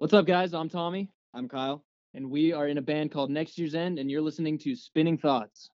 What's up, guys? I'm Tommy, I'm Kyle. and we are in a band called Next Year's End, and you're listening to Spinning Thoughts.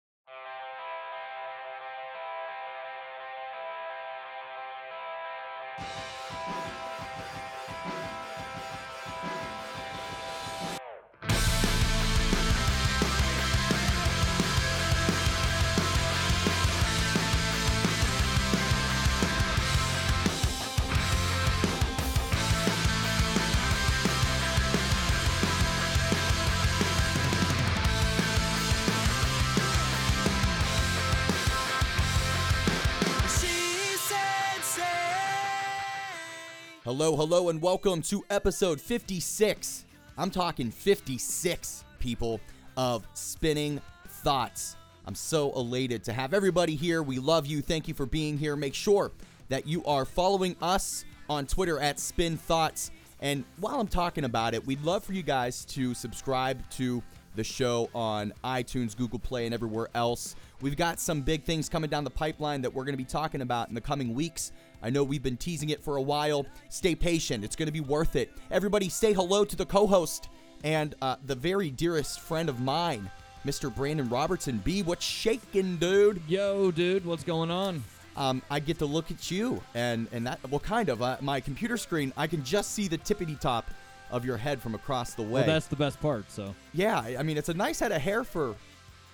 Hello, hello, and welcome to episode 56. I'm talking 56, people, of Spinning Thoughts. I'm so elated to have everybody here. We love you. Thank you for being here. Make sure that you are following us on Twitter at Spin Thoughts. And while I'm talking about it, we'd love for you guys to subscribe to the show on iTunes, Google Play, and everywhere else. We've got some big things coming down the pipeline that we're going to be talking about in the coming weeks. I know we've been teasing it for a while. Stay patient, it's going to be worth it. Everybody, say hello to the co host and uh, the very dearest friend of mine, Mr. Brandon Robertson. B, what's shaking, dude? Yo, dude, what's going on? um, I get to look at you, and and that well, kind of. Uh, my computer screen, I can just see the tippity top of your head from across the way. Well, that's the best part. So yeah, I I mean, it's a nice head of hair for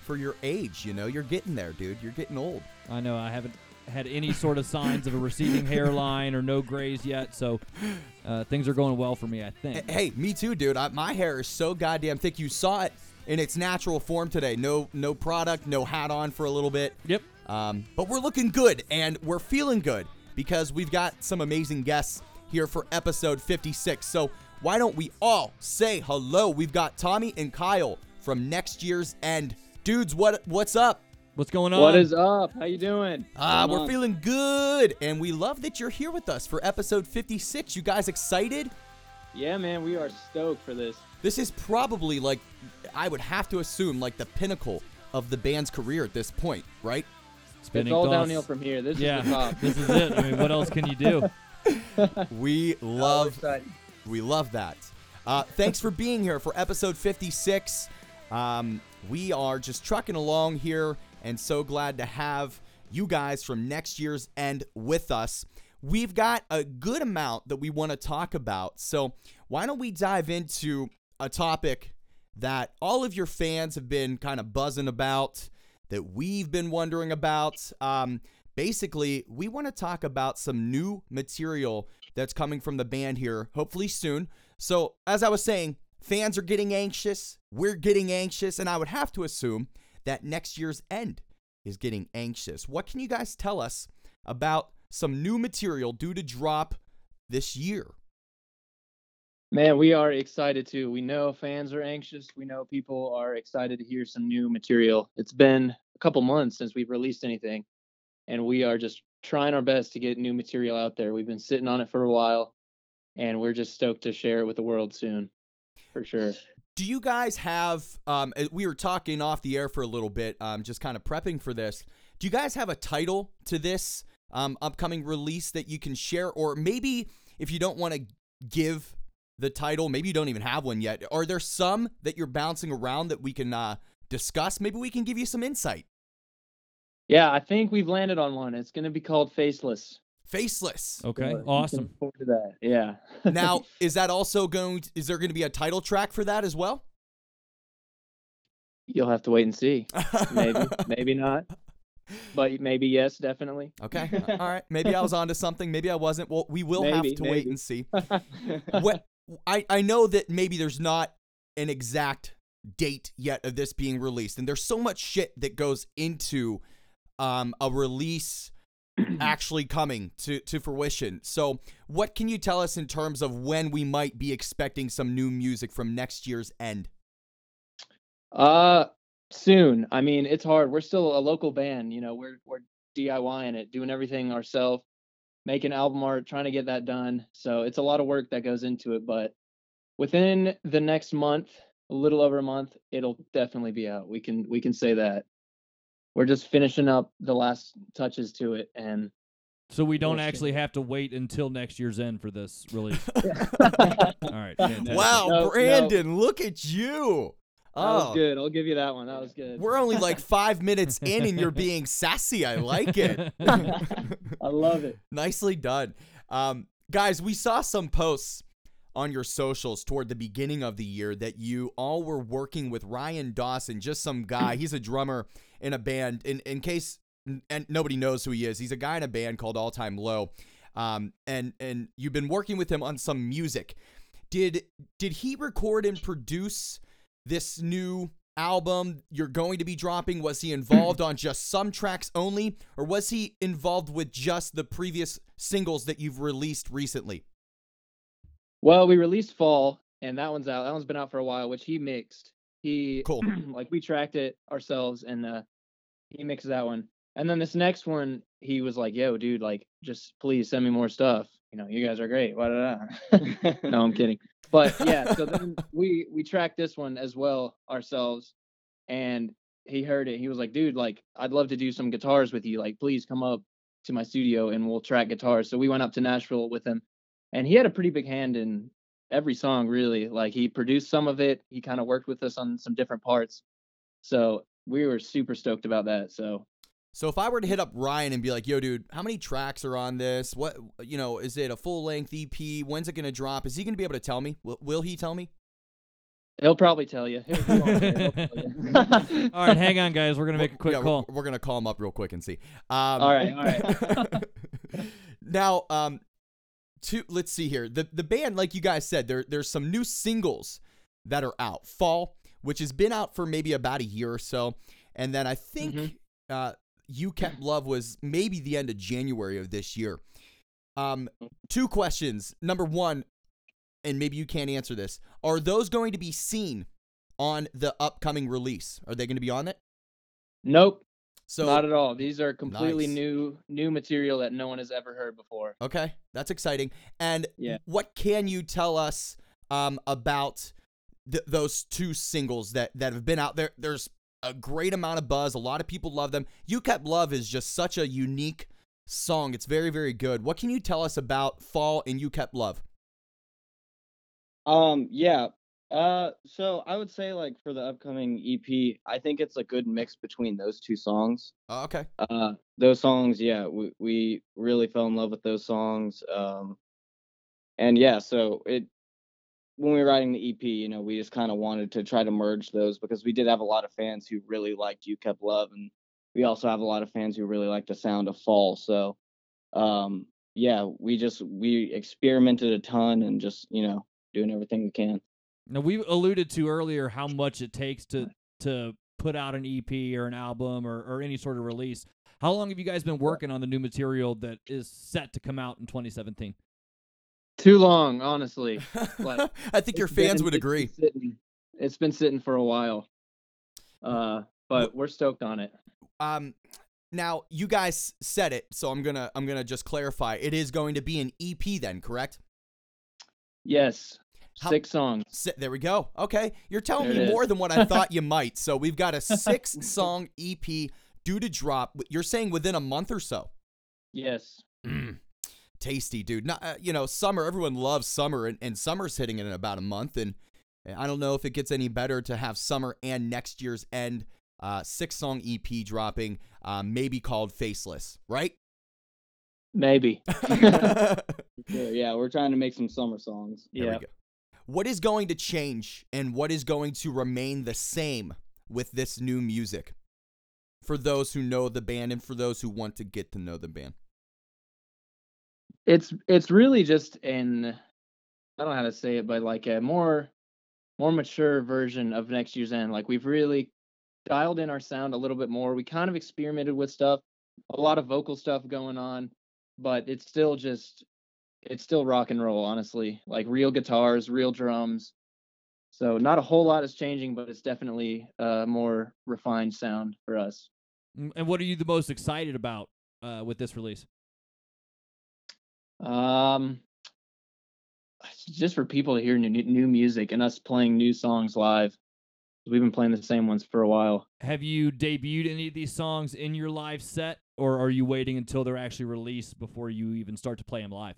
for your age. You know, you're getting there, dude. You're getting old. I know I haven't had any sort of signs of a receding hairline or no grays yet. So uh, things are going well for me, I think. Hey, me too, dude. I, my hair is so goddamn thick. You saw it in its natural form today. No, no product, no hat on for a little bit. Yep. Um, but we're looking good and we're feeling good because we've got some amazing guests here for episode 56. So why don't we all say hello? We've got Tommy and Kyle from next year's end. Dudes, what what's up? What's going on? What is up? How you doing? Ah, Come we're on. feeling good, and we love that you're here with us for episode 56. You guys excited? Yeah, man, we are stoked for this. This is probably like, I would have to assume, like the pinnacle of the band's career at this point, right? Spinning it's all thoughts. downhill from here. This yeah, is the top. this is it. I mean, what else can you do? We Oh, love exciting. We love that. Uh, thanks for being here for episode 56. Um, we are just trucking along here and so glad to have you guys from next year's end with us. We've got a good amount that we want to talk about. So, why don't we dive into a topic that all of your fans have been kind of buzzing about, that we've been wondering about? Um, basically, we want to talk about some new material that's coming from the band here, hopefully soon. So, as I was saying, fans are getting anxious, we're getting anxious, and I would have to assume that next year's end is getting anxious. What can you guys tell us about some new material due to drop this year? Man, we are excited too. We know fans are anxious. We know people are excited to hear some new material. It's been a couple months since we've released anything, and we are just trying our best to get new material out there. We've been sitting on it for a while, and we're just stoked to share it with the world soon, for sure. Do you guys have? Um, we were talking off the air for a little bit, um, just kind of prepping for this. Do you guys have a title to this um, upcoming release that you can share, or maybe if you don't want to give the title, maybe you don't even have one yet. Are there some that you're bouncing around that we can uh, discuss? Maybe we can give you some insight. Yeah, I think we've landed on one. It's going to be called Faceless. Faceless. Okay, So, awesome. forward to that. Yeah. Now, is that also going? To, is there going to be a title track for that as well? You'll have to wait and see. Maybe, maybe not. But maybe yes, definitely. Okay. All right. Maybe I was onto something. Maybe I wasn't. Well, we will have Maybe, to wait and see. what I, I know that maybe there's not an exact date yet of this being released and there's so much shit that goes into um, a release actually coming to, to fruition so what can you tell us in terms of when we might be expecting some new music from next year's end Uh, soon. I mean, it's hard. We're still a local band. You know, we're we're DIYing it, doing everything ourselves, making album art, trying to get that done. So it's a lot of work that goes into it. But within the next month, a little over a month, it'll definitely be out. We can we can say that. We're just finishing up the last touches to it, and So we don't Bullshit. actually have to wait until next year's end for this release. All right. Fantastic. Wow, No, no. Brandon, look at you. That was Oh, good. I'll give you that one. That was good. we're only like five minutes in, and you're being sassy. I like it. I love it. Nicely done. Um, guys, we saw some posts on your socials toward the beginning of the year that you all were working with Rian Dawson, just some guy. He's a drummer in a band. In in case and nobody knows who he is, he's a guy in a band called All Time Low. Um, and and you've been working with him on some music. Did did he record and produce this new album you're going to be dropping? Was he involved on just some tracks only, or was he involved with just the previous singles that you've released recently? Well, we released Fall, and that one's out. That one's been out for a while, which he mixed. He Cool. like we tracked it ourselves, and uh, he mixed that one. And then this next one, he was like, "Yo, dude, like, just please send me more stuff. You know, you guys are great." No, I'm kidding. But yeah, so then we we tracked this one as well ourselves, and he heard it. He was like, "Dude, like, I'd love to do some guitars with you. Like, please come up to my studio and we'll track guitars." So we went up to Nashville with him, and he had a pretty big hand in every song, really. Like, he produced some of it. He kind of worked with us on some different parts. So we were super stoked about that. So So if I were to hit up Rian and be like, "Yo, dude, how many tracks are on this? What, you know, is it a full length EP? When's it gonna drop? Is he gonna be able to tell me? Will, will he tell me?" he'll probably tell you. He'll- he won't say, he'll tell you. All right, hang on, guys. We're gonna make a quick Yeah, we're- call. We're, gonna call him up real quick and see. Um, All right, all right. now, um, to let's see here. The the band, like you guys said, there there's some new singles that are out. Fall, which has been out for maybe about a year or so, and then I think Mhm. uh, "You Kept Love" was maybe the end of January of this year. Um, two questions. Number one, and maybe you can't answer this: Are those going to be seen on the upcoming release? Are they going to be on it? nope. So Not at all. These are completely Nice. new new material that no one has ever heard before. Okay, that's exciting. And Yeah. what can you tell us um, about th- those two singles that that have been out there? There's a great amount of buzz. A lot of people love them. You Kept Love is just such a unique song. It's very very good. What can you tell us about Fall and You Kept Love? Um, yeah. Uh, so I would say like for the upcoming EP, I think it's a good mix between those two songs. Uh, okay. Uh, those songs, yeah, we we really fell in love with those songs. Um, and yeah, so it when we were writing the EP, you know, we just kind of wanted to try to merge those because we did have a lot of fans who really liked You Kept Love, and we also have a lot of fans who really like the sound of Fall. So, um, yeah, we just we experimented a ton and just you know doing everything we can. Now we alluded to earlier how much it takes to to put out an EP or an album or, or any sort of release. How long have you guys been working on the new material that is set to come out in 2017? Too long, honestly. Like, I think your It's been- fans would it's been agree. sitting- it's been sitting for a while. Uh, but we're stoked on it. Um, now you guys said it, so I'm gonna I'm gonna just clarify. It is going to be an EP then, correct? Yes. Six songs. Si- There we go. Okay, you're telling There me is. more than what I thought you might. So we've got a six song EP due to drop. You're saying within a month or so. Yes. Mm. Tasty, dude. Not, uh, you know, summer. Everyone loves summer, and, and summer's hitting in about a month. And I don't know if it gets any better to have summer and next year's end uh, six song EP dropping, uh, maybe called Faceless, right? Maybe. Yeah, we're trying to make some summer songs. There Yeah. What is going to change and what is going to remain the same with this new music for those who know the band and for those who want to get to know the band? It's it's really just an I don't know how to say it, but like a more more mature version of next year's end. Like we've really dialed in our sound a little bit more. We kind of experimented with stuff, a lot of vocal stuff going on, but it's still just it's still rock and roll, honestly. Like real guitars, real drums. So not a whole lot is changing, but it's definitely a more refined sound for us. Mm, And what are you the most excited about uh, with this release? Um, just for people to hear new new music and us playing new songs live. We've been playing the same ones for a while. Have you debuted any of these songs in your live set, or are you waiting until they're actually released before you even start to play them live?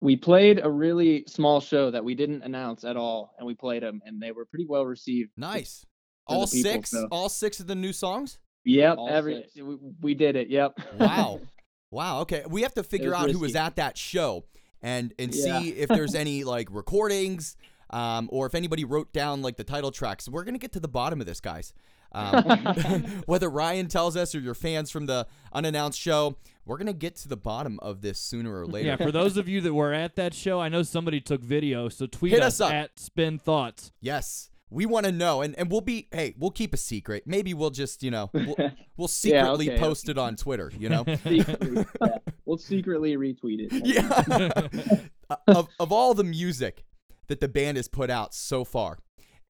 We played a really small show that we didn't announce at all, and we played them, and they were pretty well received. Nice. All people, six, so- all six of the new songs. Yep, All every six. we, we did it. Yep. Wow. wow. Okay. We have to figure out who was at that show and and Yeah. see if there's any like recordings um, or if anybody wrote down like the title tracks. We're gonna get to the bottom of this, guys. Um, whether Rian tells us or your fans from the unannounced show, we're gonna get to the bottom of this sooner or later. Yeah, for those of you that were at that show, I know somebody took video, so tweet Hit us, us at Spin Thoughts. Yes. We want to know, and, and we'll be hey, we'll keep a secret. Maybe we'll just you know we'll, we'll secretly okay, post it on Twitter. You know, Secretly, yeah. We'll secretly retweet it. yeah. Uh, of of all the music that the band has put out so far,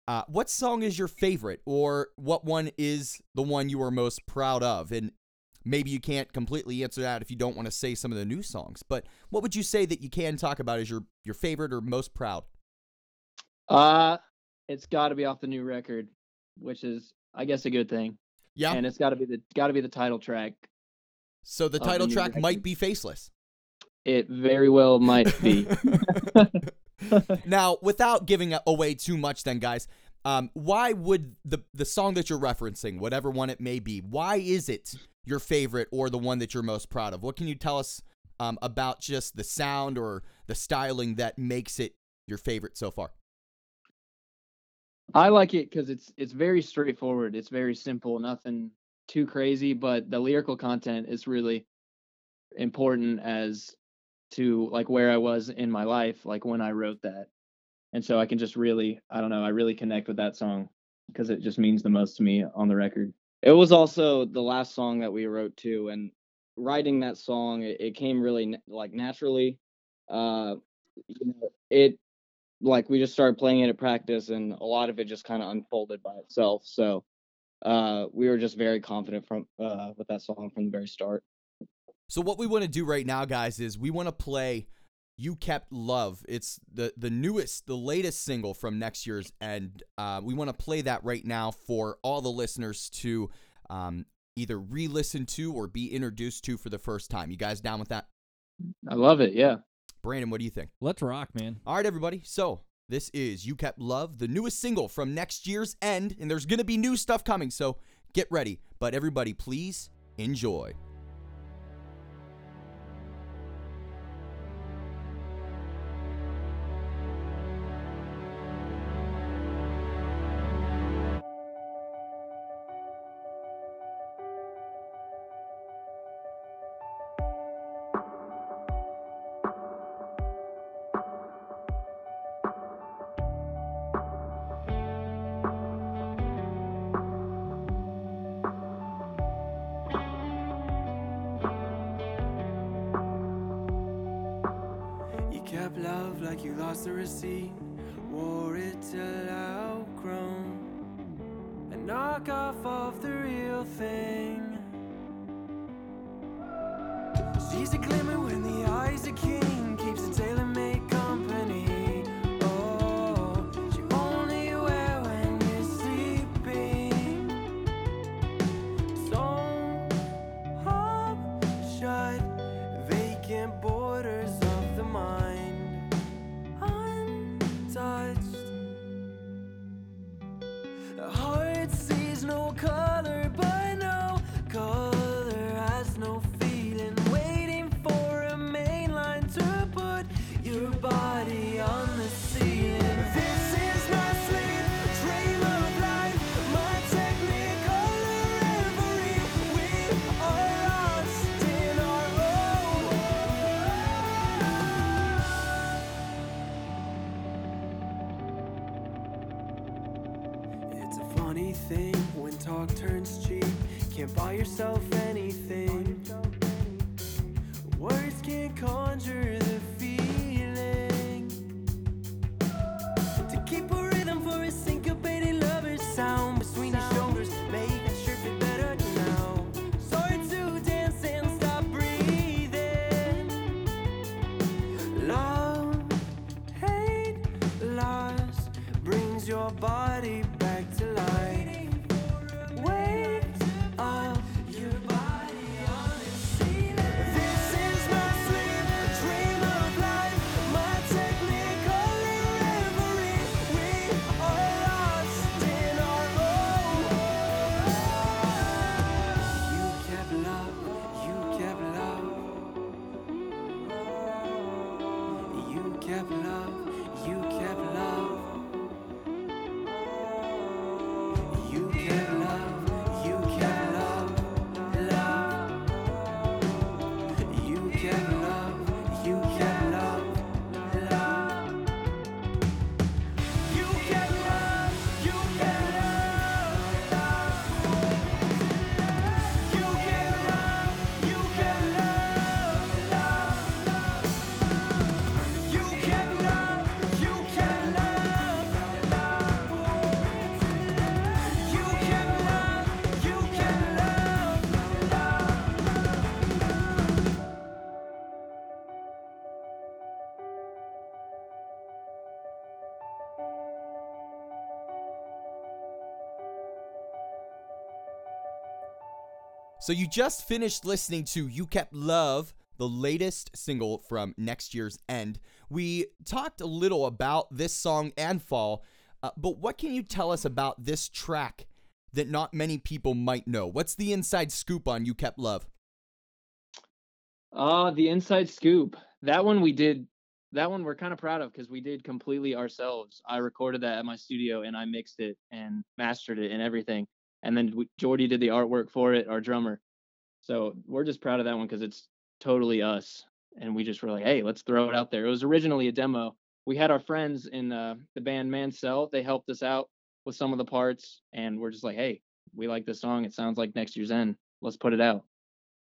uh, what song is your favorite, or what one is the one you are most proud of? And maybe you can't completely answer that if you don't want to say some of the new songs. But what would you say that you can talk about as your your favorite or most proud? Uh, it's got to be off the new record, which is, I guess, a good thing. Yeah. And it's got to be the got to be the title track. so the the title new track might be faceless. It very well might be. now, without giving away too much, then, guys, um, why would the the song that you're referencing, whatever one it may be, why is it your favorite or the one that you're most proud of? What can you tell us um, about just the sound or the styling that makes it your favorite so far? I like it because it's it's very straightforward. It's very simple, nothing too crazy, but the lyrical content is really important as to like where I was in my life, like when I wrote that. And so I can just really, I don't know, I really connect with that song because it just means the most to me on the record. It was also the last song that we wrote too, and writing that song, it, it came really like naturally. Uh, you know, it like we just started playing it at practice, and a lot of it just kind of unfolded by itself. So uh, we were just very confident from uh, with that song from the very start. So what we want to do right now, guys, is we want to play "You Kept Love." It's the the newest, the latest single from next year's, and uh, we want to play that right now for all the listeners to um, either re-listen to or be introduced to for the first time. You guys down with that? I love it. Yeah. Brandon, what do you think? Let's rock, man. All right, everybody. So this is "You Kept Love," the newest single from next year's end, and there's gonna be new stuff coming. So get ready. But everybody, please enjoy. Love like you lost the receipt, turns cheap. Can't buy yourself anything. Words can't conjure the feeling. To keep a rhythm for a syncopated lover's sound between your shoulders, make shirt fit better now. Sorry to dance and stop breathing. Love, hate, loss brings your body So you just finished listening to You Kept Love, the latest single from next year's end. We talked a little about this song and Fall, uh, but what can you tell us about this track that not many people might know? What's the inside scoop on You Kept Love? Uh, the inside scoop. That one we did. That one we're kind of proud of because we did completely ourselves. I recorded that at my studio and I mixed it and mastered it and everything. And then we, Jordy did the artwork for it, our drummer. So we're just proud of that one because it's totally us. And we just were like, hey, let's throw it out there. It was originally a demo. We had our friends in uh, the band Mansell. They helped us out with some of the parts, and we're just like, hey, we like this song. It sounds like next year's end. Let's put it out.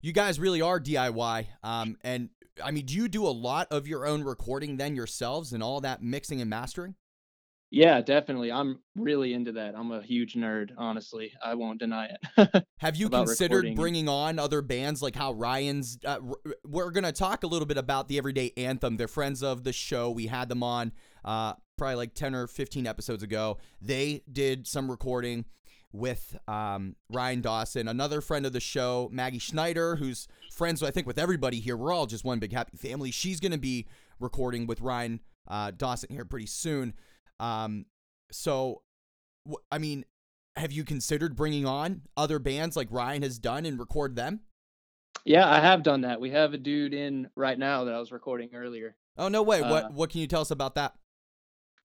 You guys really are DIY. Um, and I mean, do you do a lot of your own recording then yourselves and all that mixing and mastering? Yeah, definitely. I'm really into that. I'm a huge nerd, honestly. I won't deny it. Have you considered recording. bringing on other bands like how Rian's? Uh, r- we're gonna talk a little bit about the Everyday Anthem. They're friends of the show. We had them on uh, probably like ten or fifteen episodes ago. They did some recording with um, Rian Dawson, another friend of the show, Maggie Schneider, who's friends, I think, with everybody here. We're all just one big happy family. She's gonna be recording with Rian uh, Dawson here pretty soon. Um, so, I mean, have you considered bringing on other bands like Rian has done and record them? yeah, I have done that. We have a dude in right now that I was recording earlier. Oh no way! Uh, what what can you tell us about that?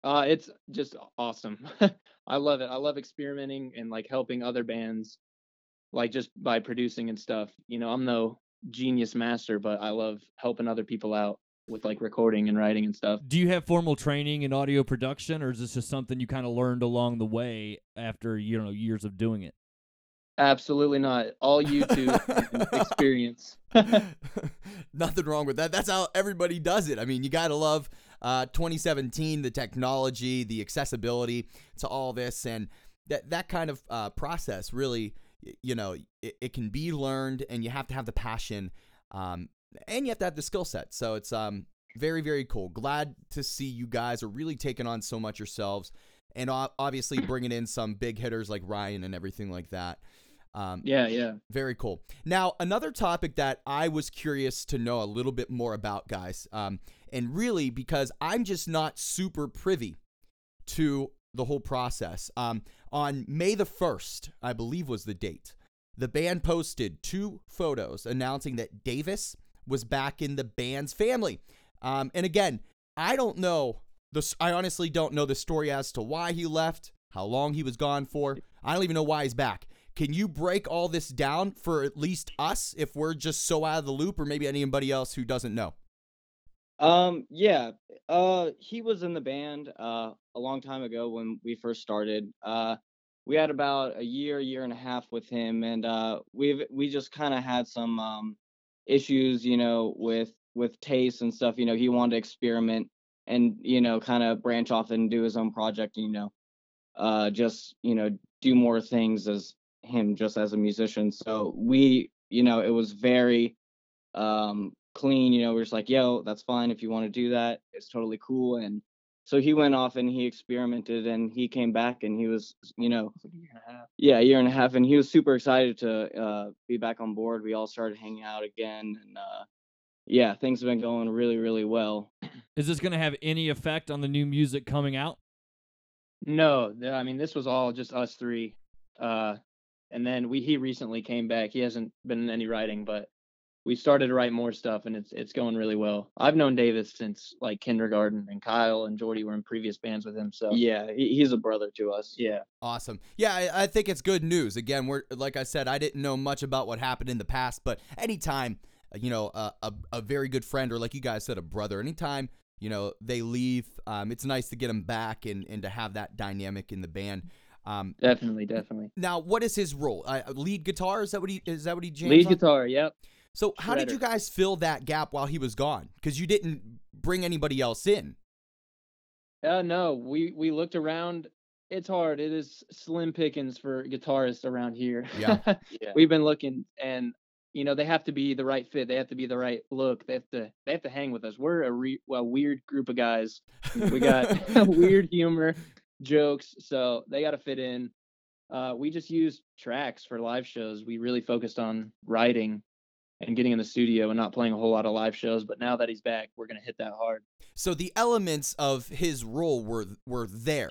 Uh, it's just awesome. I love it. I love experimenting and like helping other bands, like just by producing and stuff. You know, I'm no genius master, but I love helping other people out with like recording and writing and stuff. Do you have formal training in audio production, or is this just something you kind of learned along the way after you know years of doing it? Absolutely not. All YouTube experience. Nothing wrong with that. That's how everybody does it. I mean, you gotta love uh, 2017, the technology, the accessibility to all this, and that that kind of uh, process really, you know, it, it can be learned, and you have to have the passion, um, and you have to have the skill set. So it's um very very cool. Glad to see you guys are really taking on so much yourselves, and obviously bringing in some big hitters like Rian and everything like that. Um, Yeah, yeah. very cool. Now, another topic that I was curious to know a little bit more about, guys, um, and really because I'm just not super privy to the whole process. Um, on May the 1st, I believe was the date, the band posted two photos announcing that Davis was back in the band's family. Um, and again, I don't know. I honestly don't know the story as to why he left, how long he was gone for. I don't even know why he's back. Can you break all this down for at least us if we're just so out of the loop, or maybe anybody else who doesn't know? Um, yeah. Uh, he was in the band uh a long time ago when we first started. Uh, we had about a year, year and a half with him, and uh, we've we just kind of had some um issues, you know, with with taste and stuff. You know, he wanted to experiment and you know, kind of branch off and do his own project. You know, uh, just you know, do more things as him just as a musician. So we, you know, it was very um clean you know we're just like yo that's fine if you want to do that it's totally cool and so he went off and he experimented and he came back and he was you know It's like a year and a half. yeah a year and a half and he was super excited to uh be back on board we all started hanging out again and uh yeah things have been going really really well Is this going to have any effect on the new music coming out? No, th- I mean this was all just us three. Uh, and then we he recently came back. He hasn't been in any writing, but we started to write more stuff, and it's it's going really well. I've known Davis since like kindergarten, and Kyle and Jordy were in previous bands with him. So yeah he, he's a brother to us yeah, Awesome. Yeah, I, I think it's good news. Again, we're like I said, I didn't know much about what happened in the past, but anytime, uh, you know, a, a, a very good friend or like you guys said, a brother, anytime, you know, they leave, um, it's nice to get them back and, and to have that dynamic in the band. Um, definitely, definitely. now, what is his role? Uh, lead guitar? Is that what he is that what he jams Lead on? guitar, yep. So how did you guys fill that gap while he was gone? Because you didn't bring anybody else in. Uh, no, we we looked around. It's hard. It is slim pickings for guitarists around here. Yeah. yeah we've been looking and you know they have to be the right fit they have to be the right look they have to they have to hang with us we're a re- well weird group of guys we got weird humor jokes so they got to fit in Uh, we just used tracks for live shows. We really focused on writing and getting in the studio and not playing a whole lot of live shows. But now that he's back, we're gonna hit that hard. So the elements of his role were were there.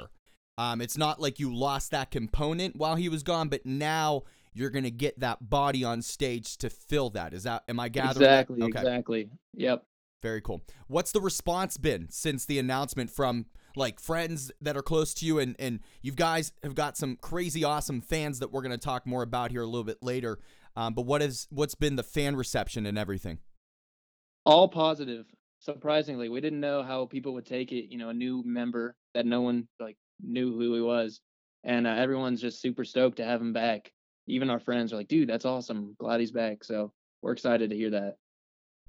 Um, it's not like you lost that component while he was gone, but now you're gonna get that body on stage to fill that. Is that am I gathering? exactly, Okay. exactly. Yep. Very cool. What's the response been since the announcement from like friends that are close to you and and you guys have got some crazy awesome fans that we're going to talk more about here a little bit later. Um, but what is what's been the fan reception and everything? All positive. Surprisingly, we didn't know how people would take it. You know, a new member that no one like knew who he was, and uh, everyone's just super stoked to have him back. Even our friends are like, "Dude, that's awesome! Glad he's back." So we're excited to hear that.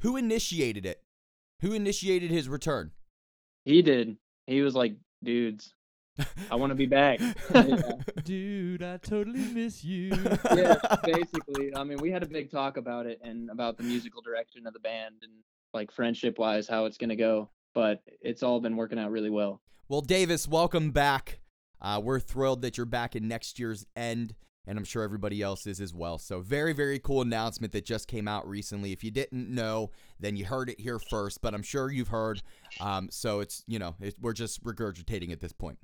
Who initiated it? Who initiated his return? He did. He was like, "Dudes, I want to be back." Yeah. Dude, I totally miss you. yeah, basically. I mean, we had a big talk about it and about the musical direction of the band and like friendship wise how it's gonna go. But it's all been working out really well. Well, Davis, welcome back. Uh, we're thrilled that you're back in next year's end, and I'm sure everybody else is as well. So, very, very cool announcement that just came out recently. If you didn't know, then you heard it here first, but I'm sure you've heard. Um, so, it's, you know, it, we're just regurgitating at this point.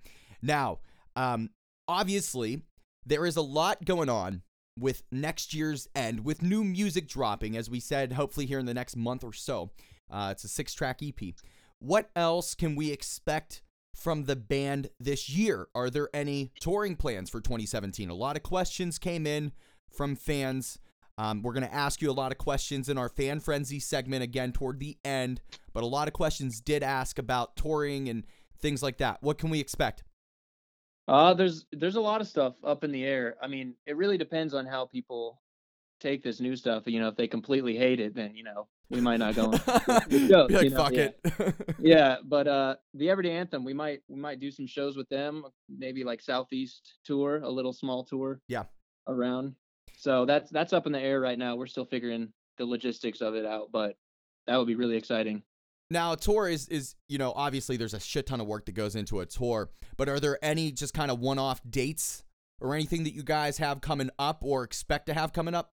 Now, um, obviously, there is a lot going on with next year's end, with new music dropping, as we said, hopefully here in the next month or so. Uh, it's a six track EP. What else can we expect from the band this year? Are there any touring plans for 2017? A lot of questions came in from fans. Um, we're going to ask you a lot of questions in our fan frenzy segment again toward the end, but a lot of questions did ask about touring and things like that. What can we expect? Uh there's there's a lot of stuff up in the air. I mean, it really depends on how people take this new stuff. You know, if they completely hate it, then you know we might not go. Be like, you know, fuck yeah. it. yeah, but uh, the Everyday Anthem, we might we might do some shows with them, maybe like Southeast tour, a little small tour. Yeah. Around. So that's that's up in the air right now. We're still figuring the logistics of it out, but that would be really exciting. Now, a tour is is you know obviously there's a shit ton of work that goes into a tour, but are there any just kind of one-off dates or anything that you guys have coming up or expect to have coming up?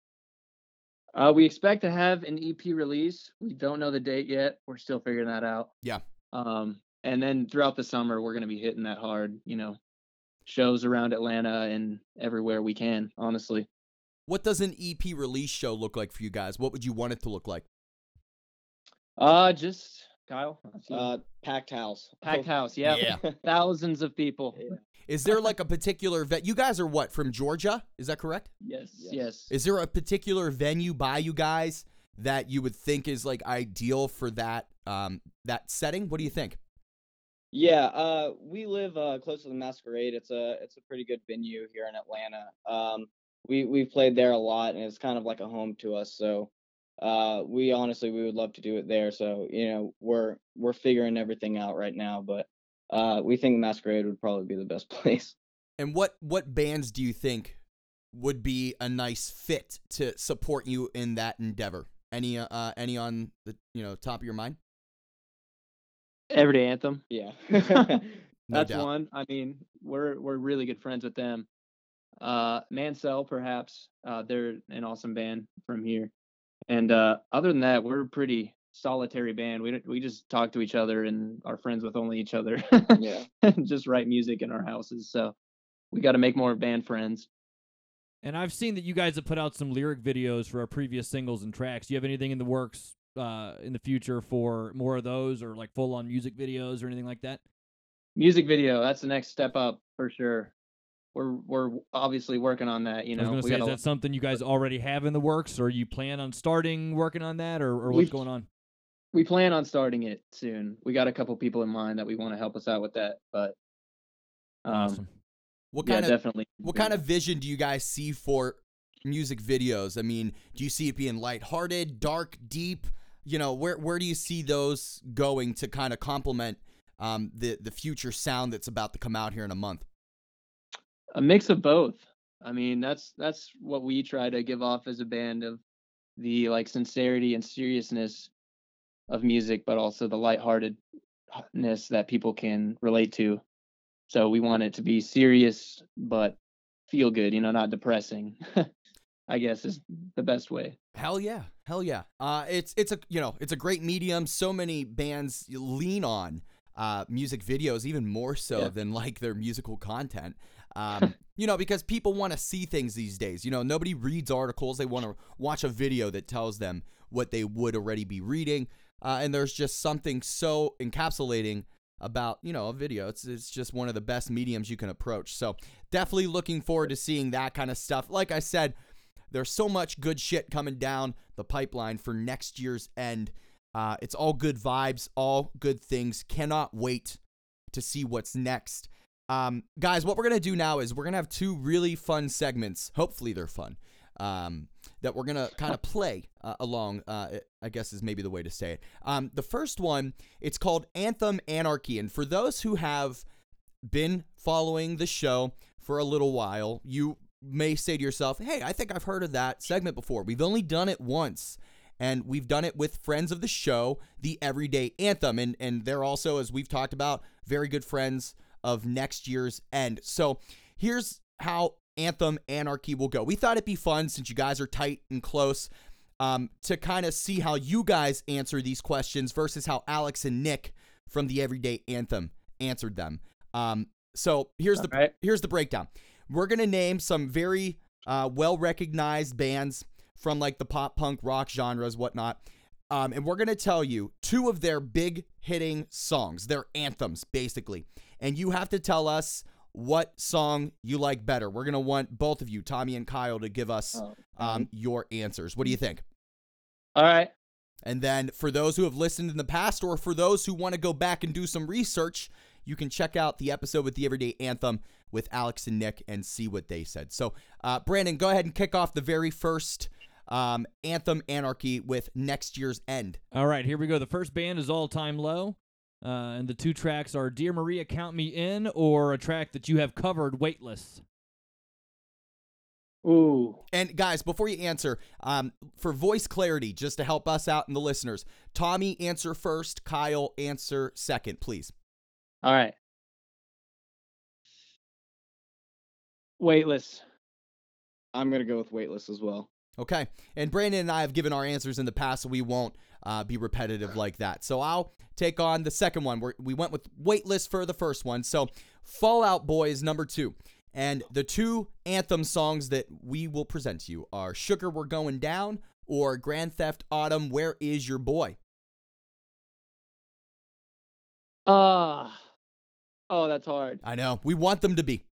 Uh, we expect to have an EP release. We don't know the date yet. We're still figuring that out. Yeah. Um, and then throughout the summer, we're gonna be hitting that hard. You know, shows around Atlanta and everywhere we can. Honestly. What does an EP release show look like for you guys? What would you want it to look like? Uh, just Kyle. I see you. Uh, packed house. Packed house. Yeah. Yeah. Thousands of people. Yeah. Is there like a particular vet? You guys are what from Georgia? Is that correct? Yes. Yes. Yes. Is there a particular venue by you guys that you would think is like ideal for that um that setting? What do you think? Yeah, uh, we live uh, close to the Masquerade. It's a it's a pretty good venue here in Atlanta. Um, we we've played there a lot, and it's kind of like a home to us. So, uh, we honestly we would love to do it there. So you know we're we're figuring everything out right now, but uh, we think Masquerade would probably be the best place. And what what bands do you think would be a nice fit to support you in that endeavor? Any uh any on the you know top of your mind? Everyday Anthem. Yeah. That's doubt. one. I mean, we're we're really good friends with them. Uh, Mansell, perhaps. Uh, they're an awesome band from here. And uh, other than that, we're a pretty solitary band. We we just talk to each other and are friends with only each other. yeah. and just write music in our houses. So we got to make more band friends. And I've seen that you guys have put out some lyric videos for our previous singles and tracks. Do you have anything in the works uh, in the future for more of those, or like full on music videos or anything like that? Music video. That's the next step up for sure. We're we're obviously working on that. You I was know, say, is that something you guys already have in the works, or you plan on starting working on that, or, or what's going on? we plan on starting it soon. We got a couple people in mind that we want to help us out with that, but um, awesome. What yeah, kind of definitely. what kind of vision do you guys see for music videos? I mean, do you see it being lighthearted, dark, deep? You know, where where do you see those going to kind of complement um, the the future sound that's about to come out here in a month? A mix of both. I mean, that's that's what we try to give off as a band of the like sincerity and seriousness of music, but also the lightheartedness that people can relate to. So we want it to be serious but feel good, you know, not depressing. I guess is the best way. Hell yeah, hell yeah. Uh, it's it's a you know it's a great medium. So many bands lean on uh, music videos even more so Yeah. than like their musical content. Um, you know because people want to see things these days. You know nobody reads articles; they want to watch a video that tells them what they would already be reading. Uh, and there's just something so encapsulating about you know a video. It's it's just one of the best mediums you can approach. So definitely looking forward to seeing that kind of stuff. Like I said, there's so much good shit coming down the pipeline for next year's end. Uh, it's all good vibes, all good things. Cannot wait to see what's next. Um, guys, what we're gonna do now is we're gonna have two really fun segments. Hopefully, they're fun. Um, that we're gonna kind of play uh, along. Uh, I guess is maybe the way to say it. Um, the first one, it's called Anthem Anarchy, and for those who have been following the show for a little while, you may say to yourself, "Hey, I think I've heard of that segment before. We've only done it once." And we've done it with friends of the show, the Everyday Anthem. And and they're also, as we've talked about, very good friends of next year's end. So here's how Anthem Anarchy will go. We thought it'd be fun since you guys are tight and close um, to kind of see how you guys answer these questions versus how Alex and Nick from the Everyday Anthem answered them. Um, so here's the All right. here's the breakdown. We're gonna name some very uh, well recognized bands from like the pop punk rock genres, whatnot. Um, and we're gonna tell you two of their big hitting songs, their anthems, basically. And you have to tell us what song you like better. We're gonna want both of you, Tommy and Kyle, to give us Oh, um, your answers. What do you think? All right. And then for those who have listened in the past, or for those who want to go back and do some research, you can check out the episode with the Everyday Anthem with Alex and Nick and see what they said. So, uh, Brandon, go ahead and kick off the very first um, Anthem Anarchy with next year's end. All right, here we go. The first band is All Time Low. Uh, and the two tracks are Dear Maria, Count Me In, or a track that you have covered, Weightless. Ooh. And guys, before you answer, um, for voice clarity, just to help us out and the listeners, Tommy answer first, Kyle answer second, please. All right. Weightless. I'm gonna go with weightless as well. Okay. And Brandon and I have given our answers in the past, so we won't uh, be repetitive like that. So I'll take on the second one. We're, we went with Weightless for the first one. So Fall Out Boys, number two. And the two anthem songs that we will present to you are Sugar We're Going Down or Grand Theft Autumn, Where Is Your Boy? Ah. oh, that's hard. I know. We want them to be.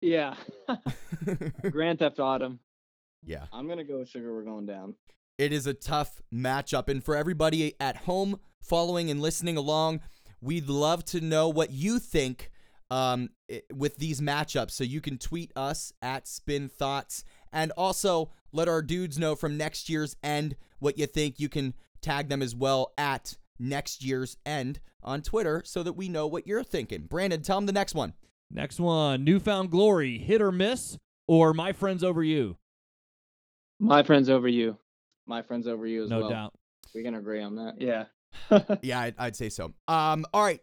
Yeah. Grand Theft Autumn. yeah. I'm gonna go with sugar. We're going down. It is a tough matchup. And for everybody at home following and listening along, we'd love to know what you think um, with these matchups. So you can tweet us at Spin Thoughts and also let our dudes know from next year's end what you think. You can tag them as well at next year's end on Twitter so that we know what you're thinking. Brandon, tell them the next one. Next one, New Found Glory, Hit or Miss, or My Friends Over You. My friends over you. My friends over you as No well. doubt. We can agree on that. Yeah. Yeah, I'd, I'd say so. Um, all right.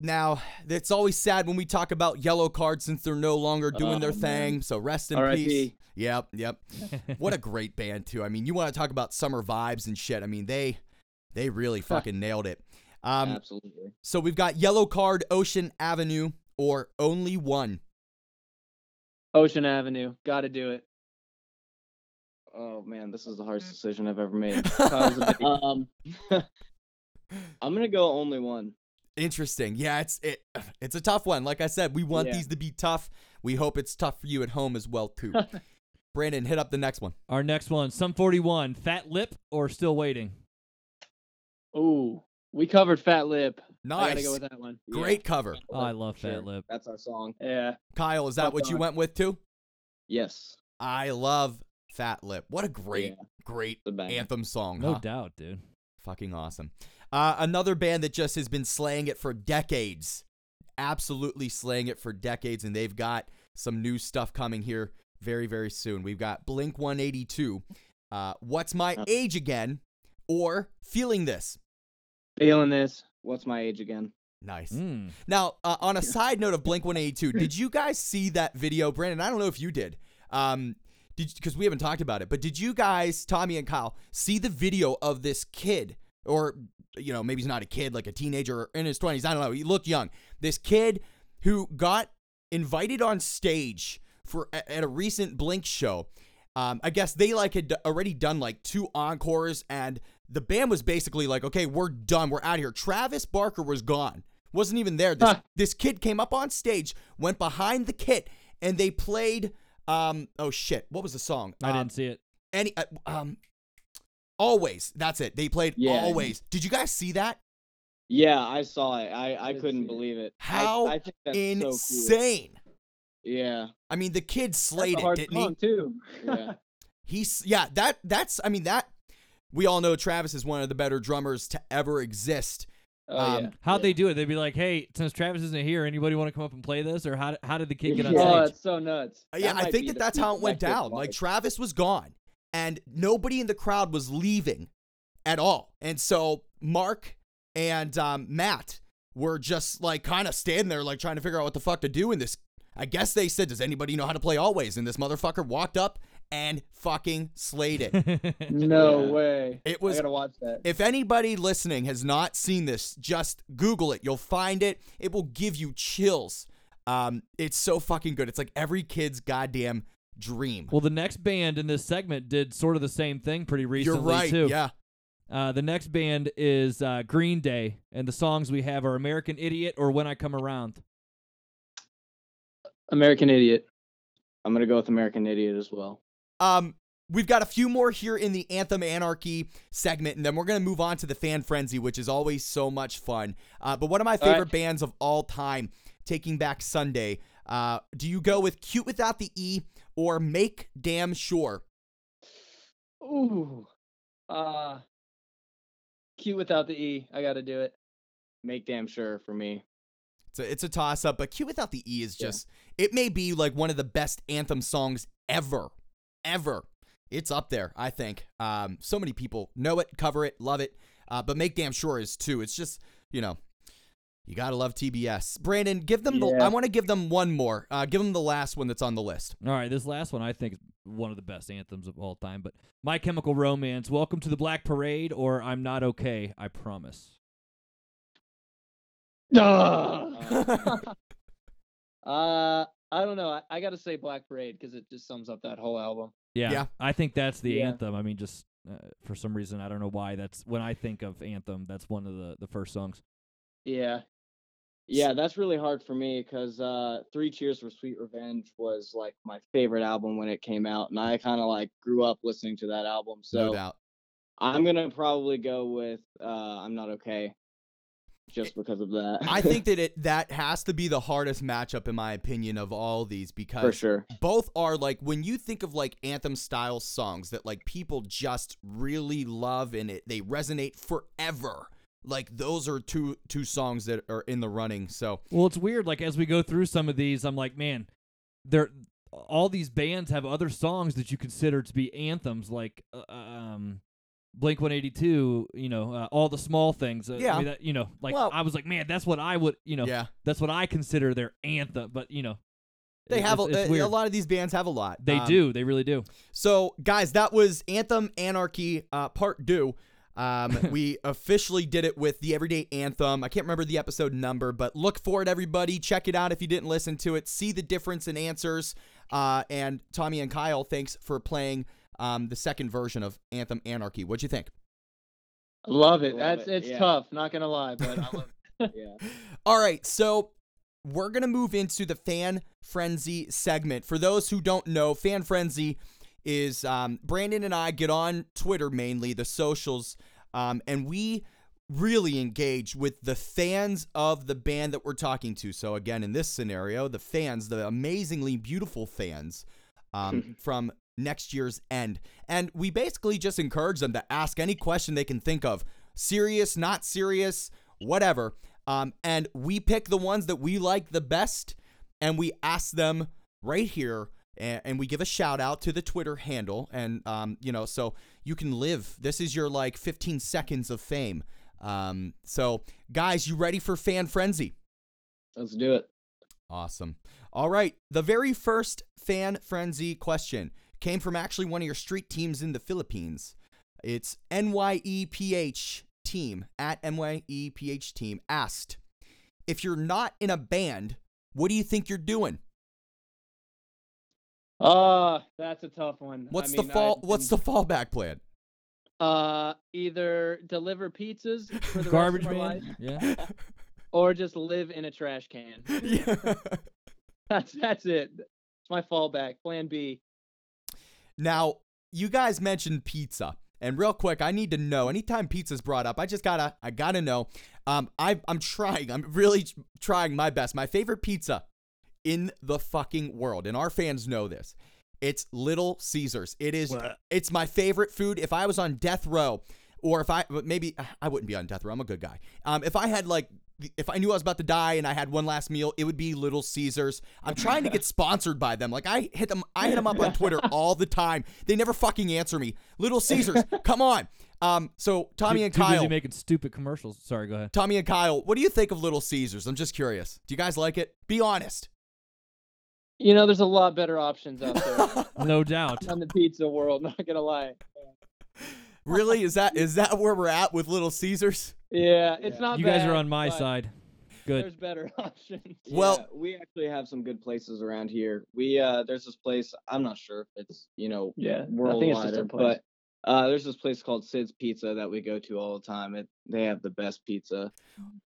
Now, it's always sad when we talk about Yellowcards since they're no longer doing Oh, their man. thing. So rest in R.I.P.. peace. Yep, yep. what a great band too. I mean, you want to talk about summer vibes and shit. I mean, they they really fucking nailed it. Um, Absolutely. so we've got Yellowcard, Ocean Avenue, or Only One. Ocean Avenue. Got to do it. Oh man, this is the hardest decision I've ever made. Kyle's a big- um, I'm gonna go only one. Interesting. Yeah, it's it, it's a tough one. Like I said, we want Yeah. these to be tough. We hope it's tough for you at home as well too. Brandon, hit up the next one. Our next one, Sum 41, Fat Lip, or Still Waiting. Ooh. We covered Fat Lip. I Nice. gotta go with that one. Yeah, Great cover. Oh, I love sure. Fat Lip. That's our song. Yeah. Kyle, is that Tough what you went with too? Yes. I love Fat Lip. What a great, Yeah. great anthem song. No huh? doubt, dude. Fucking awesome. Uh, another band that just has been slaying it for decades. Absolutely slaying it for decades, and they've got some new stuff coming here very, very soon. We've got Blink 182, uh, What's My. Age Again, or Feeling This. Feeling this. What's my age again? Nice. Mm. Now, uh, on a side note of Blink 182, did you guys see that video, Brandon? I don't know if you did. Um, did because we haven't talked about it, but did you guys, Tommy and Kyle, see the video of this kid, or you know, maybe he's not a kid, like a teenager in his 20s. I don't know. He looked young. This kid who got invited on stage for at a recent Blink show. Um, I guess they like had already done like two encores, and the band was basically like, "Okay, we're done. We're out of here." Travis Barker was gone, wasn't even there. This Huh. this kid came up on stage, went behind the kit, and they played. Um, oh shit, what was the song? I Um, didn't see it. any uh, um always that's it they played Yeah. always did you guys see that Yeah, I saw it. I, I did couldn't see it. believe it. How I, think that's so cool. insane Yeah, i mean the kid That's slayed a it didn't song too. yeah. he's yeah that that's i mean that we all know travis is one of the better drummers to ever exist oh Um, yeah. How'd Yeah. they do it? They'd be like, "Hey, since Travis isn't here, anybody want to come up and play this?" Or how how did the kid get on Yeah. Oh, stage? it's so nuts. Uh, yeah i think that that's how it went collective down like travis was gone and nobody in the crowd was leaving at all and so mark and um, matt were just like kind of standing there like trying to figure out what the fuck to do in this i guess they said does anybody know how to play always and this motherfucker walked up and fucking slayed it No Yeah. way. It was- I gotta watch that. if anybody listening has not seen this just google it you'll find it it will give you chills um, it's so fucking good it's like every kid's goddamn dream well, the next band in this segment did sort of the same thing pretty recently you're right too. yeah Uh, the next band is uh, Green Day, and the songs we have are "American Idiot" or "When I Come Around." American Idiot. I'm gonna go with American Idiot as well. Um, we've got a few more here in the Anthem Anarchy segment, and then we're gonna move on to the Fan Frenzy, which is always so much fun. Uh, but one of my favorite right. bands of all time, Taking Back Sunday. Uh, do you go with "Cute Without the E" or "Make Damn Sure"? Ooh. Uh cute without the E. I gotta do it. Make damn sure for me. It's a, it's a toss up, but "Cute Without the E" is Yeah. just it may be like one of the best anthem songs ever, ever. It's up there, I think. Um, so many people know it, cover it, love it. Uh, but "Make Damn Sure" is too. It's just you know. You gotta love TBS. Brandon, give them the. I want to give them one more. Uh, give them the last one that's on the list. All right, this last one I think is one of the best anthems of all time. But "My Chemical Romance," "Welcome to the Black Parade," or "I'm Not Okay, I Promise." uh, I don't know. I, I gotta say Black Parade because it just sums up that whole album. Yeah, Yeah. I think that's the Yeah. anthem. I mean, just uh, for some reason I don't know why. That's when I think of anthem. That's one of the the first songs. Yeah. Yeah, that's really hard for me because uh, Three Cheers for Sweet Revenge was like my favorite album when it came out, and I kind of like grew up listening to that album. So no doubt. I'm gonna probably go with uh, I'm Not Okay, just because of that. I think that it that has to be the hardest matchup in my opinion of all these because for sure. both are like when you think of like anthem style songs that like people just really love and it they resonate forever. Like those are two two songs that are in the running. So Well, it's weird. Like as we go through some of these, I'm like, man, they're all these bands have other songs that you consider to be anthems, like uh, um, Blink 182. You know, uh, all the small things. Uh, I Yeah. mean, that, you know, like Well- I was like, man, that's what I would. You know, yeah, that's what I consider their anthem. But you know, they it- have a, it's, it's a, weird. a lot of these bands have a lot. They Um, do. They really do. So, guys, that was Anthem Anarchy uh, Part Two. Um, we officially did it with the Everyday Anthem. I can't remember the episode number, but look for it, everybody. Check it out if you didn't listen to it. See the difference in answers. Uh, and Tommy and Kyle, thanks for playing um, the second version of Anthem Anarchy. What'd you think? Love it. Love That's it, it's yeah. tough, not gonna lie, but I love it. Yeah. All right, so we're going to move into the Fan Frenzy segment. For those who don't know, Fan Frenzy is um, Brandon and I get on Twitter mainly, the socials, um, and we really engage with the fans of the band that we're talking to. So, again, in this scenario, the fans, the amazingly beautiful fans um, from next year's end. And we basically just encourage them to ask any question they can think of serious, not serious, whatever. Um, and we pick the ones that we like the best and we ask them right here and, and we give a shout out to the Twitter handle. And, um, you know, so you can live. This is your like 15 seconds of fame. Um, so, guys, you ready for fan frenzy? Let's do it. Awesome. All right. The very first fan frenzy question came from actually one of your street teams in the Philippines. It's NYEPH team at NYEPH team asked, if you're not in a band, what do you think you're doing? Uh, that's a tough one. I What's mean, the fall? I've What's the been- fallback plan? uh either deliver pizzas for the Garbage rest of my life, man. Yeah. or just live in a trash can. Yeah. That's that's it. It's my fallback. Plan B. Now, you guys mentioned pizza. And real quick, I need to know. Anytime pizza's brought up, I just gotta, I gotta know. Um, I, I'm trying. I'm really trying my best. My favorite pizza in the fucking world, and our fans know this. It's Little Caesars. It is. It's my favorite food. If I was on death row, or if I but maybe I wouldn't be on death row. I'm a good guy. Um, if I had like. If I knew I was about to die and I had one last meal, it would be Little Caesars. I'm trying to get sponsored by them. Like I hit them, I hit them up on Twitter all the time. They never fucking answer me. Little Caesars, come on. Um, so Tommy too, and too Kyle, busy making stupid commercials. Sorry, go ahead. Tommy and Kyle, what do you think of Little Caesars? I'm just curious. Do you guys like it? Be honest. You know, there's a lot better options out there No doubt. on the pizza world. Not gonna lie. Really? Is that is that where we're at with Little Caesars? Yeah, it's Yeah. not. You guys are on my side. Good. There's better options. Well- Yeah, we actually have some good places around here. We uh, there's this place. I'm not sure if it's you know Yeah, Worldwide, I think it's just a place. but uh, there's this place called Sid's Pizza that we go to all the time. It they have the best pizza.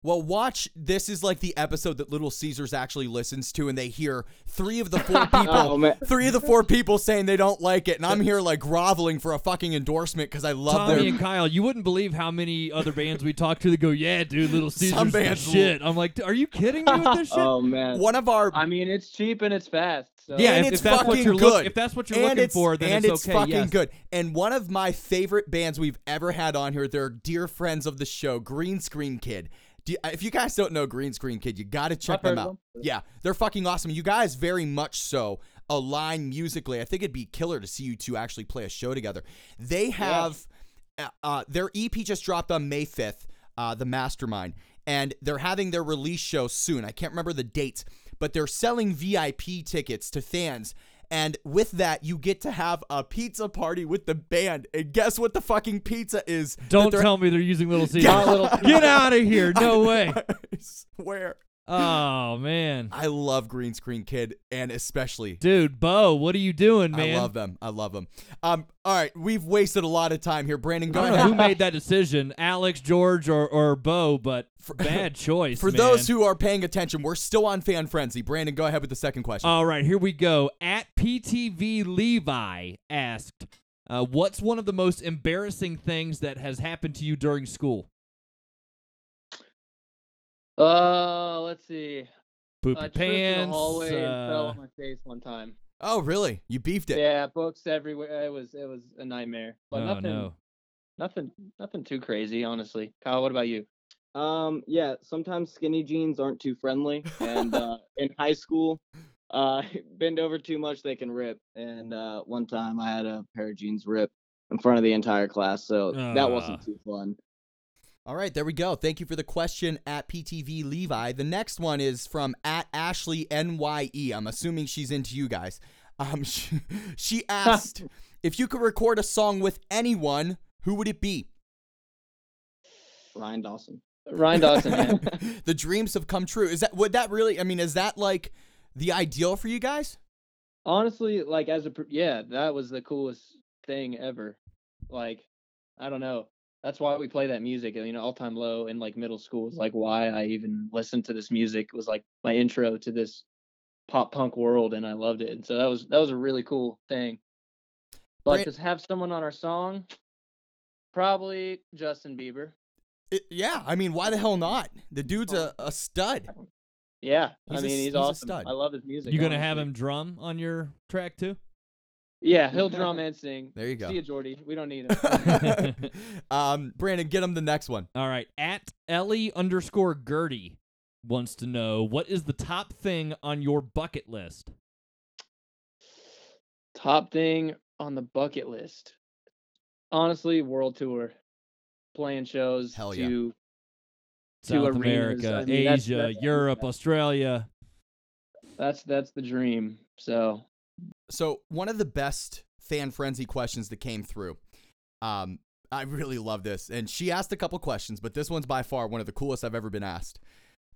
Well, watch. This is like the episode that Little Caesars actually listens to, and they hear three of the four people. Oh man, Three of the four people saying they don't like it, and I'm here like groveling for a fucking endorsement because I love Tommy their. and Kyle, you wouldn't believe how many other bands we talk to that go, "Yeah, dude, Little Caesars Some the bands shit." I'm like, "Are you kidding me with this shit?" oh man. One of our I mean, it's cheap and it's fast. So yeah, and if, it's if fucking good. look, if that's what you're and looking it's, for, then and it's, okay. fucking yes. good. And one of my favorite bands we've ever had on here, they're dear friends of the show, Green Screen Kid. You- if you guys don't know Green Screen Kid, you got to check them out. them. Yeah, they're fucking awesome. You guys very much so align musically. I think it'd be killer to see you two actually play a show together. They have uh, uh, their EP just dropped on May 5th, uh, the Mastermind, and they're having their release show soon. I can't remember the dates, but they're selling VIP tickets to fans. And with that, you get to have a pizza party with the band. And guess what the fucking pizza is? Don't tell me they're using Little Caesars. Get out of here! No way. I swear. Oh man, I love Green Screen Kid, and especially dude, Bo, what are you doing, man? I love them. I love them. Um, all right, we've wasted a lot of time here. Brandon, go I don't know who made that decision, Alex, George, or or Bo, but bad choice. For man. those who are paying attention, we're still on Fan Frenzy. Brandon, go ahead with the second question. All right, here we go. At PTV Levi asked, uh, "What's one of the most embarrassing things that has happened to you during school?" Uh, let's see. Poop I your tripped in the pants. hallway and fell uh, on my face one time. oh, really? You beefed it. Yeah, books everywhere. It was it was a nightmare. But oh nothing, no. nothing, nothing too crazy, honestly. Kyle, what about you? Um, yeah, sometimes skinny jeans aren't too friendly, and uh, in high school, uh, bend over too much they can rip. And uh, one time I had a pair of jeans rip in front of the entire class, so that Ah. wasn't too fun. All right, there we go. Thank you for the question at PTV Levi. The next one is from at Ashley NYE. I'm assuming she's into you guys. Um, she, she asked if you could record a song with anyone, who would it be? Rian Dawson. Rian Dawson, man. the dreams have come true. Is that would that really? I mean, is that like the ideal for you guys? Honestly, like as a yeah, that was the coolest thing ever. Like, I don't know. That's why we play that music. You know, all time low in like middle school is like why I even listened to this music. It was like my intro to this pop punk world, and I loved it. And so that was that was a really cool thing. But Brant- to have someone on our song, probably Justin Bieber. It- yeah, I mean, why the hell not? The dude's oh. a, a stud. Yeah, He's I a mean s- he's, he's a awesome. stud. I love his music. You gonna have him drum on your track too? Yeah, he'll drum and sing. There you go. See you, Jordy. We don't need him. um, Brandon, get him the next one. All right. At Ellie underscore Gertie wants to know what is the top thing on your bucket list? Top thing on the bucket list. Honestly, world tour. Playing shows Hell yeah. to two South arenas. America, I mean, that's- Asia, that's- Europe, Australia. That's that's the dream. So So one of the best fan frenzy questions that came through. Um, I really love this, and she asked a couple questions, but this one's by far one of the coolest I've ever been asked.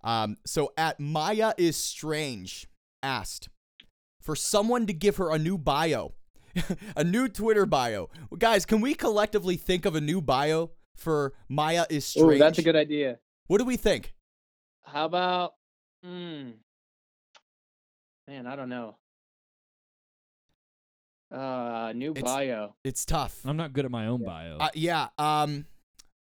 Um, so at Maya is strange asked for someone to give her a new bio, a new Twitter bio. Guys, can we collectively think of a new bio for Maya is strange? Ooh, that's a good idea. What do we think? How about hmm man, I don't know. Uh new It's- bio. It's tough. I'm not good at my own bio. Uh, yeah. Um,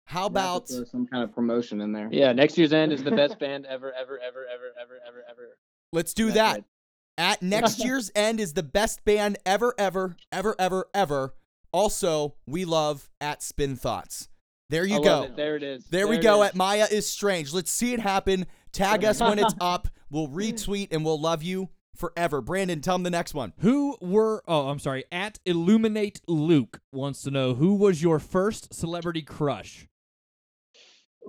how We'll about some kind of promotion in there? Yeah, next year's end is the best band ever, ever, ever, ever, ever, ever, ever. let's do That's that. it. At next year's end is the best band ever, ever, ever, ever, ever. Also, we love at Spin Thoughts. There you I go. love it. There it is. There, we it go is. at Maya is Strange. Let's see it happen. Tag us when it's up. We'll retweet and we'll love you forever. Brandon, tell them the next one. Who were? Oh, I'm sorry. At Illuminate Luke wants to know who was your first celebrity crush,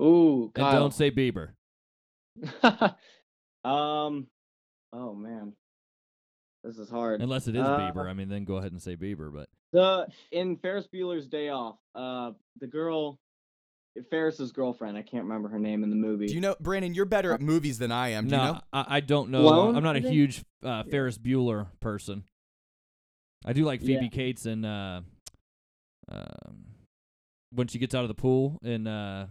Ooh, and don't say Bieber. Um. Oh man, this is hard. Unless it is Uh, Bieber. I mean, then go ahead and say Bieber. But The in Ferris Bueller's Day Off, uh, the girl, Ferris's girlfriend. I can't remember her name in the movie. Do you know, Brandon, you're better at movies than I am. Do no, you know? I, I don't know. Blown, I'm not a huge uh, Ferris Bueller person. I do like Yeah. Phoebe Cates and uh, um, when she gets out of the pool and uh,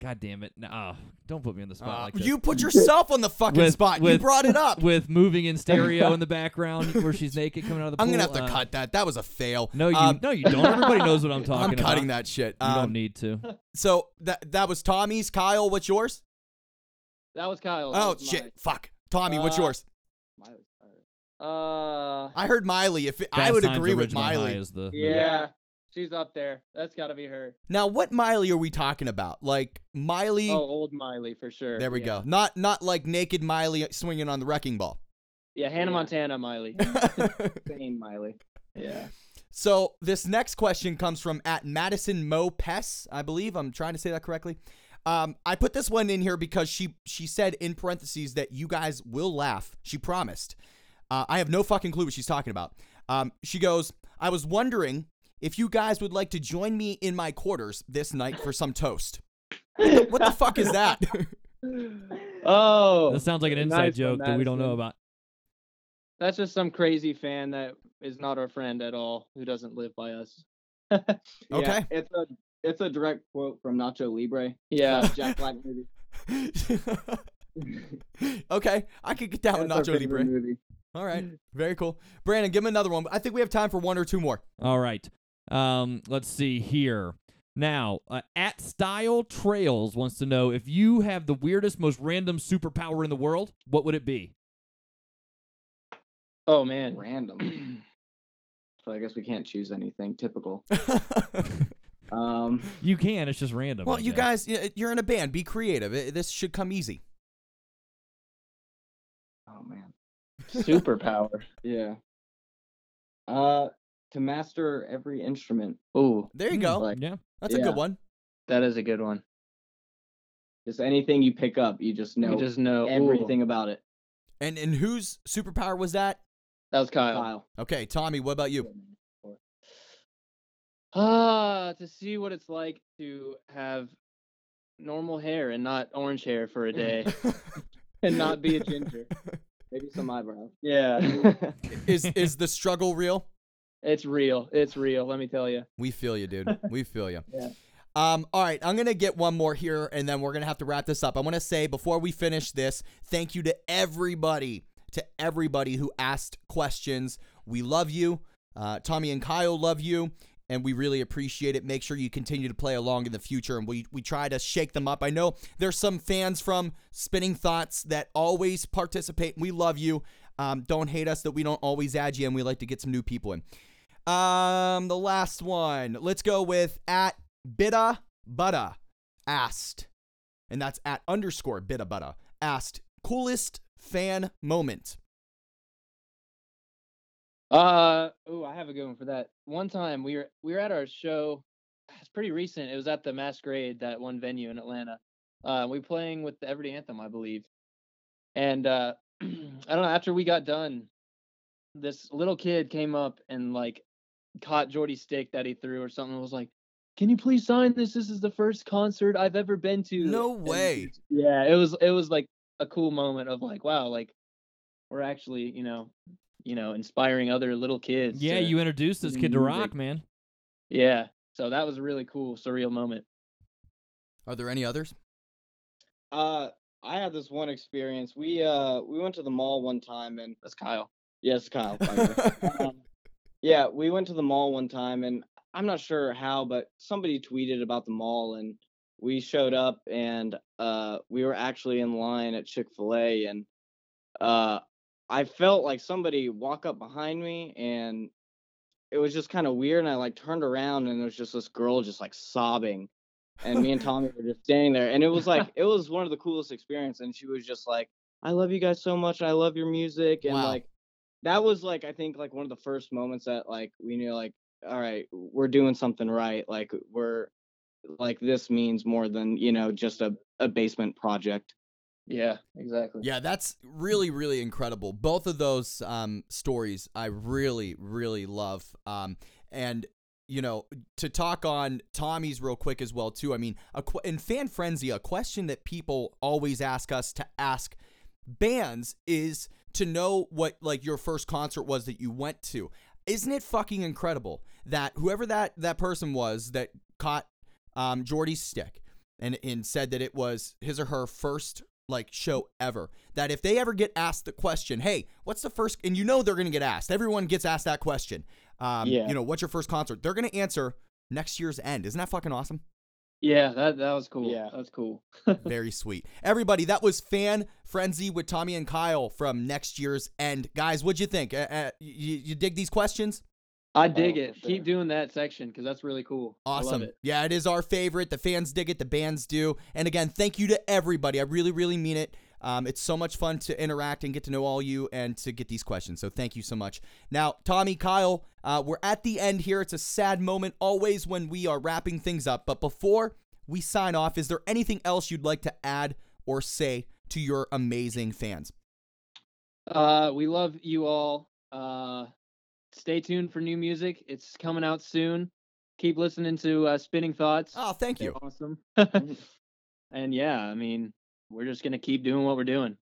God damn it! No, oh, don't put me on the spot Uh, like this. you put yourself on the fucking With- spot. you with- brought it up. with moving in stereo in the background where she's naked coming out of the pool. I'm gonna have to uh, cut that. That was a fail. No, you Um, no, you don't. Everybody knows what I'm talking about. I'm cutting about. that shit. You Um, don't need to. so that that was Tommy's. Kyle, what's yours? that was Kyle. Oh was shit! mine. Fuck. Tommy, what's Uh, yours? Uh, I heard Miley. If it, I would agree with Miley. is the yeah, she's up there. That's got to be her. Now, what Miley are we talking about? Like Miley? Oh, old Miley for sure. there we yeah. go. Not not like naked Miley swinging on the wrecking ball. Yeah, Hannah Yeah. Montana Miley. Same Miley. yeah. so this next question comes from at Madison Mo Pess, I believe. I'm trying to say that correctly. Um, I put this one in here because she she said in parentheses that you guys will laugh. She promised. Uh, I have no fucking clue what she's talking about. Um, she goes, I was wondering if you guys would like to join me in my quarters this night for some toast. What the fuck is that? Oh, That sounds like an inside nice joke that we don't know about. That's just some crazy fan that is not our friend at all, who doesn't live by us. Yeah, Okay. it's a it's a direct quote from Nacho Libre. Yeah. Jack Black movie. okay, I could get down with That's our Nacho Libre. Movie. All right, very cool. Brandon, give him another one. I think we have time for one or two more. All right. Um, let's see here. Now, uh, at Style Trails wants to know if you have the weirdest, most random superpower in the world, what would it be? Oh man. Random. So I guess we can't choose anything typical. Um, You can. It's just random. well, I you guess. guys, you're in a band. Be creative. It- This should come easy. oh man. Superpower. Yeah. Uh, to master every instrument. Oh, There you Hmm, go. Like Yeah. That's a good one. that is a good one. just anything you pick up, you just know You just know ooh, everything about it. And and whose superpower was that? that was Kyle. Kyle. Okay, Tommy. What about you? Ah, to see what it's like to have normal hair and not orange hair for a day, and not be a ginger. Maybe some eyebrows. Yeah, is is the struggle real? It's real. It's real. Let me tell you. We feel you, dude. We feel you. Yeah. Um, all right, I'm gonna get one more here, and then we're gonna have to wrap this up. I want to say before we finish this, thank you to everybody, to everybody who asked questions. We love you. Uh, Tommy and Kyle love you, and we really appreciate it. Make sure you continue to play along in the future, and we we try to shake them up. I know there's some fans from Spinning Thoughts that always participate. We love you. Um, don't hate us that we don't always add you, and we like to get some new people in. Um, the last one. Let's go with at Bida Butta asked, and that's at underscore Bida Butta asked, coolest fan moment. Uh oh, I have a good one for that. One time we were we were at our show. It's pretty recent. It was at the Masquerade, that one venue in Atlanta, Uh, we playing with the Everyday Anthem, I believe. And uh, I don't know. After we got done, this little kid came up and like caught Jordy's stick that he threw or something. and Was like, "Can you please sign this? This is the first concert I've ever been to." No way. it's- Yeah, it was. It was like a cool moment of like, wow, like we're actually, you know, you know, inspiring other little kids. Yeah, to- you introduced this kid to music. rock, man. Yeah. So that was a really cool, surreal moment. Are there any others? Uh, I had this one experience. We uh we went to the mall one time and That's Kyle. yes, Kyle. by the way. um, yeah, we went to the mall one time and I'm not sure how, but somebody tweeted about the mall and we showed up and uh we were actually in line at Chick-fil-A and uh I felt like somebody walk up behind me and it was just kind of weird and I like turned around and there was just this girl just like sobbing and me and Tommy were just standing there and it was like it was one of the coolest experiences and she was just like I love you guys so much I love your music and Wow. like that was like I think like one of the first moments that like we knew like all right we're doing something right like we're like this means more than you know just a, a basement project Yeah, exactly. Yeah, that's really, really incredible. Both of those um, stories I really, really love. Um, and you know, to talk on Tommy's real quick as well too. I mean, a qu- in fan frenzy, a question that people always ask us to ask bands is to know what like your first concert was that you went to. Isn't it fucking incredible that whoever that that person was that caught um, Jordy's stick and and said that it was his or her first like show ever. That if they ever get asked the question, "Hey, what's the first and you know they're gonna get asked. Everyone gets asked that question. Um, Yeah. You know, what's your first concert? They're gonna answer next year's end. Isn't that fucking awesome? Yeah, that that was cool. Yeah. that's cool. Very sweet. Everybody, that was Fan Frenzy with Tommy and Kyle from next year's end. Guys, what'd you think? Uh, uh, you, you dig these questions? I dig Oh, it. for Keep doing that section because that's really cool. I love Awesome. it. Yeah, it is our favorite. The fans dig it. The bands do. And again, thank you to everybody. I really, really mean it. Um, it's so much fun to interact and get to know all you and to get these questions. So thank you so much. Now, Tommy, Kyle, uh, we're at the end here. It's a sad moment always when we are wrapping things up. But before we sign off, is there anything else you'd like to add or say to your amazing fans? Uh, we love you all. Uh, stay tuned for new music. It's coming out soon. Keep listening to uh, Spinning Thoughts. Oh, thank They're you. Awesome. and yeah, I mean, we're just gonna keep doing what we're doing.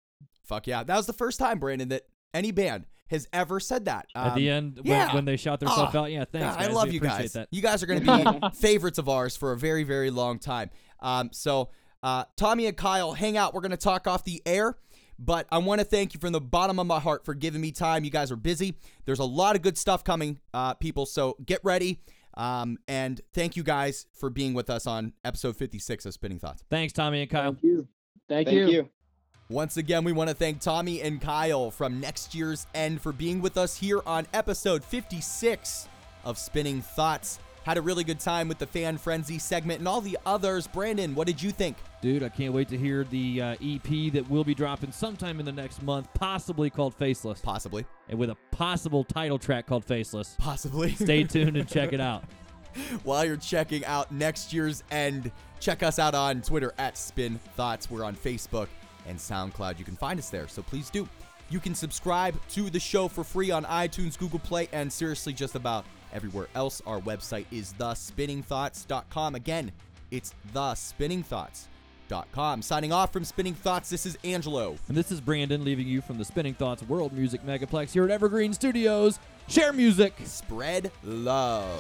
Fuck yeah. That was the first time, Brandon, that any band has ever said that. At the Um, end, when, yeah. when they shout themselves Ah, out, yeah, thanks. God, guys. I love we you guys. That. You guys are going to be favorites of ours for a very, very long time. Um, so, uh, Tommy and Kyle, hang out. We're going to talk off the air. But I want to thank you from the bottom of my heart for giving me time. You guys are busy. There's a lot of good stuff coming, uh, people. So get ready. Um, and thank you guys for being with us on episode 56 of Spinning Thoughts. Thanks, Tommy and Kyle. Thank you. Thank, thank you. you. Once again, we want to thank Tommy and Kyle from Next Year's End for being with us here on episode 56 of Spinning Thoughts. Had a really good time with the Fan Frenzy segment and all the others. Brandon, what did you think? Dude, I can't wait to hear the uh, EP that we'll be dropping sometime in the next month, possibly called Faceless, Possibly. and with a possible title track called Faceless. Possibly. Stay tuned and check it out. While you're checking out Next Year's End, check us out on Twitter at Spin Thoughts. We're on Facebook and SoundCloud. You can find us there, so please do. You can subscribe to the show for free on iTunes, Google Play, and seriously just about everywhere else. Our website is thespinningthoughts.com. Again, it's thespinningthoughts.com. Signing off from Spinning Thoughts, this is Angelo. And this is Brandon leaving you from the Spinning Thoughts World Music Megaplex here at Evergreen Studios. Share music. Spread love.